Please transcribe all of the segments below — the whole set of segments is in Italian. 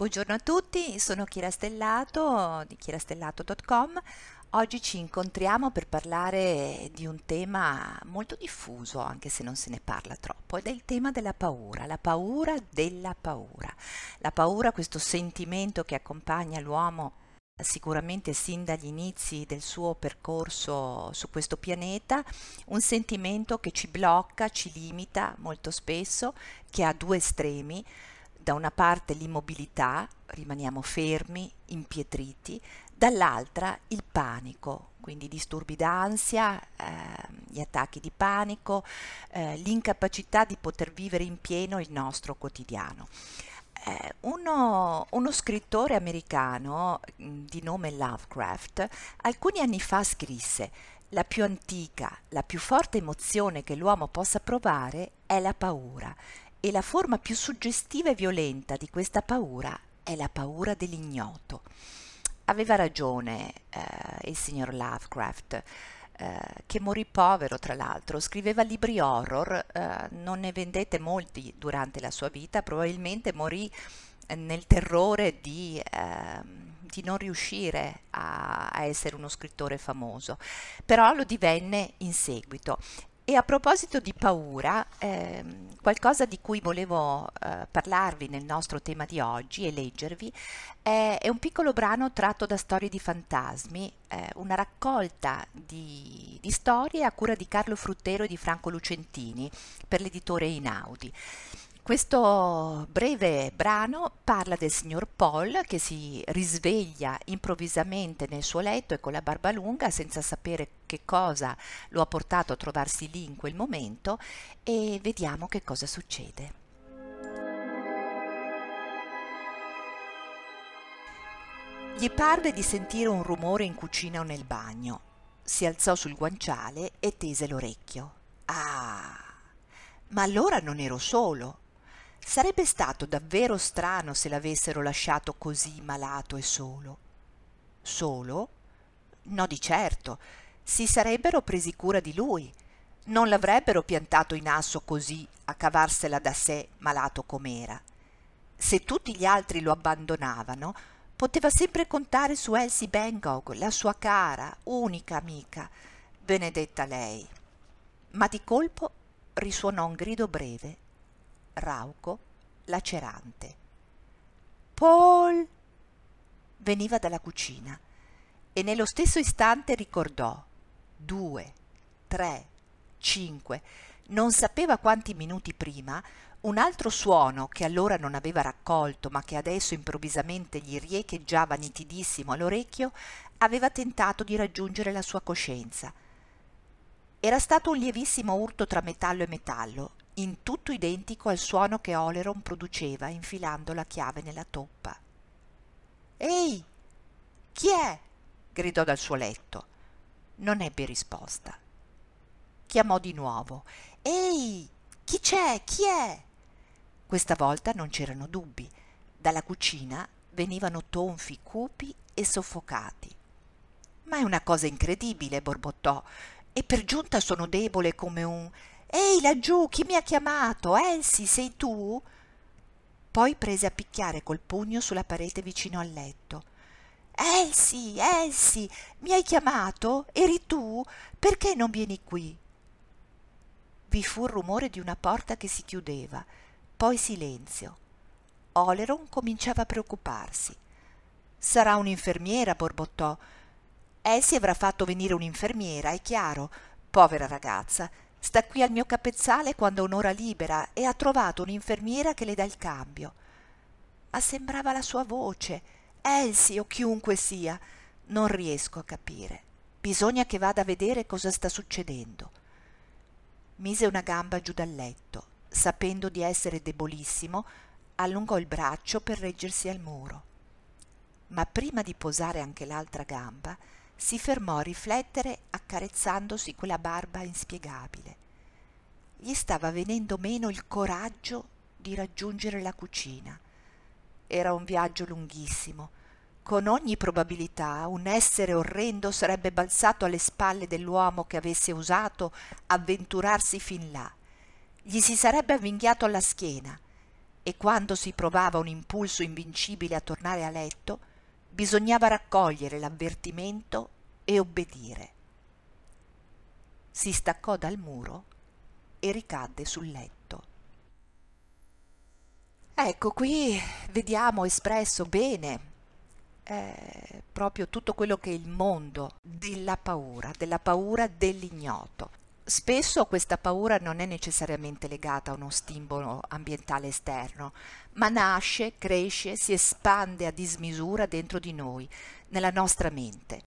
Buongiorno a tutti, sono Chiara Stellato di chiarastellato.com. Oggi ci incontriamo per parlare di un tema molto diffuso, anche se non se ne parla troppo, ed è il tema della paura, la paura della paura. La paura, questo sentimento che accompagna l'uomo sicuramente sin dagli inizi del suo percorso su questo pianeta, un sentimento che ci blocca, ci limita molto spesso, che ha due estremi da una parte l'immobilità, rimaniamo fermi, impietriti, dall'altra il panico, quindi disturbi d'ansia, eh, gli attacchi di panico, eh, l'incapacità di poter vivere in pieno il nostro quotidiano. Eh, uno, uno, scrittore americano mm, di nome Lovecraft alcuni anni fa scrisse la più antica, la più forte emozione che l'uomo possa provare è la paura e la forma più suggestiva e violenta di questa paura è la paura dell'ignoto. Aveva ragione eh, il signor Lovecraft, eh, che morì povero tra l'altro, scriveva libri horror, eh, non ne vendette molti durante la sua vita, probabilmente morì eh, nel terrore di, ehm, di non riuscire a, a, essere uno scrittore famoso, però lo divenne in seguito e a proposito di paura, ehm, qualcosa di cui volevo eh, parlarvi nel nostro tema di oggi e leggervi è, è, un piccolo brano tratto da Storie di fantasmi, eh, una raccolta di, di, storie a cura di Carlo Fruttero e di Franco Lucentini per l'editore Inaudi. Questo breve brano parla del signor Paul che si risveglia improvvisamente nel suo letto e con la barba lunga senza sapere che cosa lo ha portato a trovarsi lì in quel momento e vediamo che cosa succede. Gli parve di sentire un rumore in cucina o nel bagno. Si alzò sul guanciale e tese l'orecchio. Ah! Ma allora non ero solo. Sarebbe stato davvero strano se l'avessero lasciato così malato e solo. Solo? No, di certo. Si sarebbero presi cura di lui. Non l'avrebbero piantato in asso così a cavarsela da sé malato com'era. Se tutti gli altri lo abbandonavano, poteva sempre contare su Elsie Bangog, la sua cara, unica amica. Benedetta lei. Ma di colpo risuonò un grido breve rauco, lacerante. Paul! veniva dalla cucina e nello stesso istante ricordò due, tre, cinque, non sapeva quanti minuti prima, un altro suono che allora non aveva raccolto ma che adesso improvvisamente gli riecheggiava nitidissimo all'orecchio, aveva tentato di raggiungere la sua coscienza. Era stato un lievissimo urto tra metallo e metallo in tutto identico al suono che Oleron produceva infilando la chiave nella toppa. Ehi, chi è? gridò dal suo letto. Non ebbe risposta. Chiamò di nuovo. Ehi, chi c'è? Chi è? Questa volta non c'erano dubbi. Dalla cucina venivano tonfi cupi e soffocati. Ma è una cosa incredibile, borbottò, e per giunta sono debole come un Ehi laggiù, chi mi ha chiamato? Elsie, sei tu? Poi prese a picchiare col pugno sulla parete vicino al letto. Elsie, Elsie, mi hai chiamato? Eri tu? Perché non vieni qui? Vi fu il rumore di una porta che si chiudeva, poi silenzio. Oleron cominciava a preoccuparsi. Sarà un'infermiera, borbottò. Elsie avrà fatto venire un'infermiera, è chiaro. Povera ragazza, Sta qui al mio capezzale quando ha un'ora libera e ha trovato un'infermiera che le dà il cambio. Ma sembrava la sua voce, Elsie o chiunque sia. Non riesco a capire. Bisogna che vada a vedere cosa sta succedendo. Mise una gamba giù dal letto. Sapendo di essere debolissimo, allungò il braccio per reggersi al muro. Ma prima di posare anche l'altra gamba, si fermò a riflettere accarezzandosi quella barba inspiegabile. Gli stava venendo meno il coraggio di raggiungere la cucina. Era un viaggio lunghissimo. Con ogni probabilità un essere orrendo sarebbe balzato alle spalle dell'uomo che avesse osato avventurarsi fin là. Gli si sarebbe avvinghiato alla schiena e quando si provava un impulso invincibile a tornare a letto, bisognava raccogliere l'avvertimento e obbedire. Si staccò dal muro e ricadde sul letto. Ecco, qui vediamo espresso bene eh, proprio tutto quello che è il mondo della paura, della paura dell'ignoto. Spesso questa paura non è necessariamente legata a uno stimolo ambientale esterno, ma nasce, cresce, si espande a dismisura dentro di noi, nella nostra mente.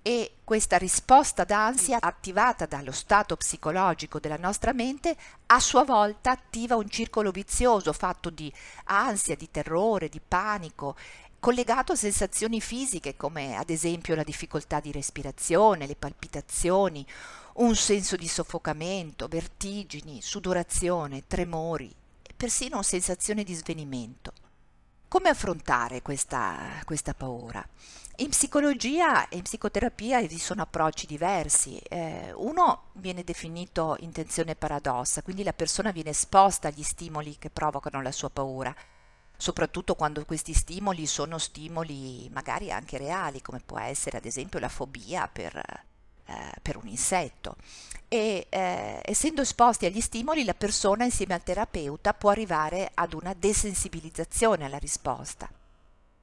E questa risposta d'ansia attivata dallo stato psicologico della nostra mente a sua volta attiva un circolo vizioso fatto di ansia, di terrore, di panico collegato a sensazioni fisiche come ad esempio la difficoltà di respirazione, le palpitazioni un senso di soffocamento, vertigini, sudorazione, tremori e persino sensazione di svenimento. Come affrontare questa, questa paura? In psicologia e in psicoterapia vi sono approcci diversi. Eh, uno viene definito intenzione paradossa, quindi la persona viene esposta agli stimoli che provocano la sua paura, soprattutto quando questi stimoli sono stimoli magari anche reali, come può essere ad esempio la fobia per eh, per un insetto e eh, essendo esposti agli stimoli la persona insieme al terapeuta può arrivare ad una desensibilizzazione alla risposta.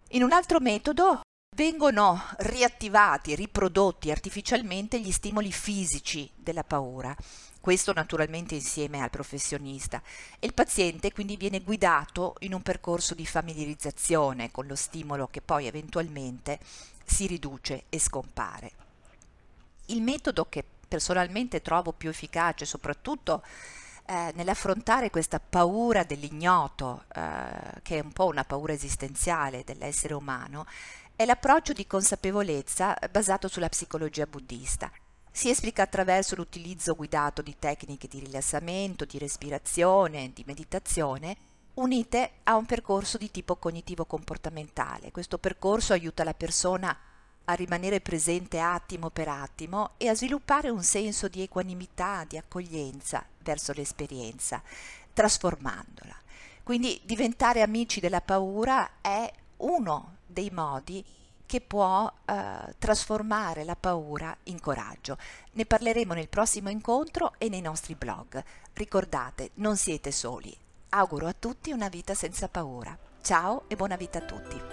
In un altro metodo vengono riattivati, riprodotti artificialmente gli stimoli fisici della paura, questo naturalmente insieme al professionista e il paziente quindi viene guidato in un percorso di familiarizzazione con lo stimolo che poi eventualmente si riduce e scompare. Il metodo che personalmente trovo più efficace, soprattutto eh, nell'affrontare questa paura dell'ignoto, eh, che è un po' una paura esistenziale dell'essere umano, è l'approccio di consapevolezza basato sulla psicologia buddista. Si esplica attraverso l'utilizzo guidato di tecniche di rilassamento, di respirazione, di meditazione, unite a un percorso di tipo cognitivo-comportamentale. Questo percorso aiuta la persona a rimanere presente attimo per attimo e a sviluppare un senso di equanimità, di accoglienza verso l'esperienza, trasformandola. Quindi diventare amici della paura è uno dei modi che può eh, trasformare la paura in coraggio. Ne parleremo nel prossimo incontro e nei nostri blog. Ricordate, non siete soli. Auguro a tutti una vita senza paura. Ciao e buona vita a tutti.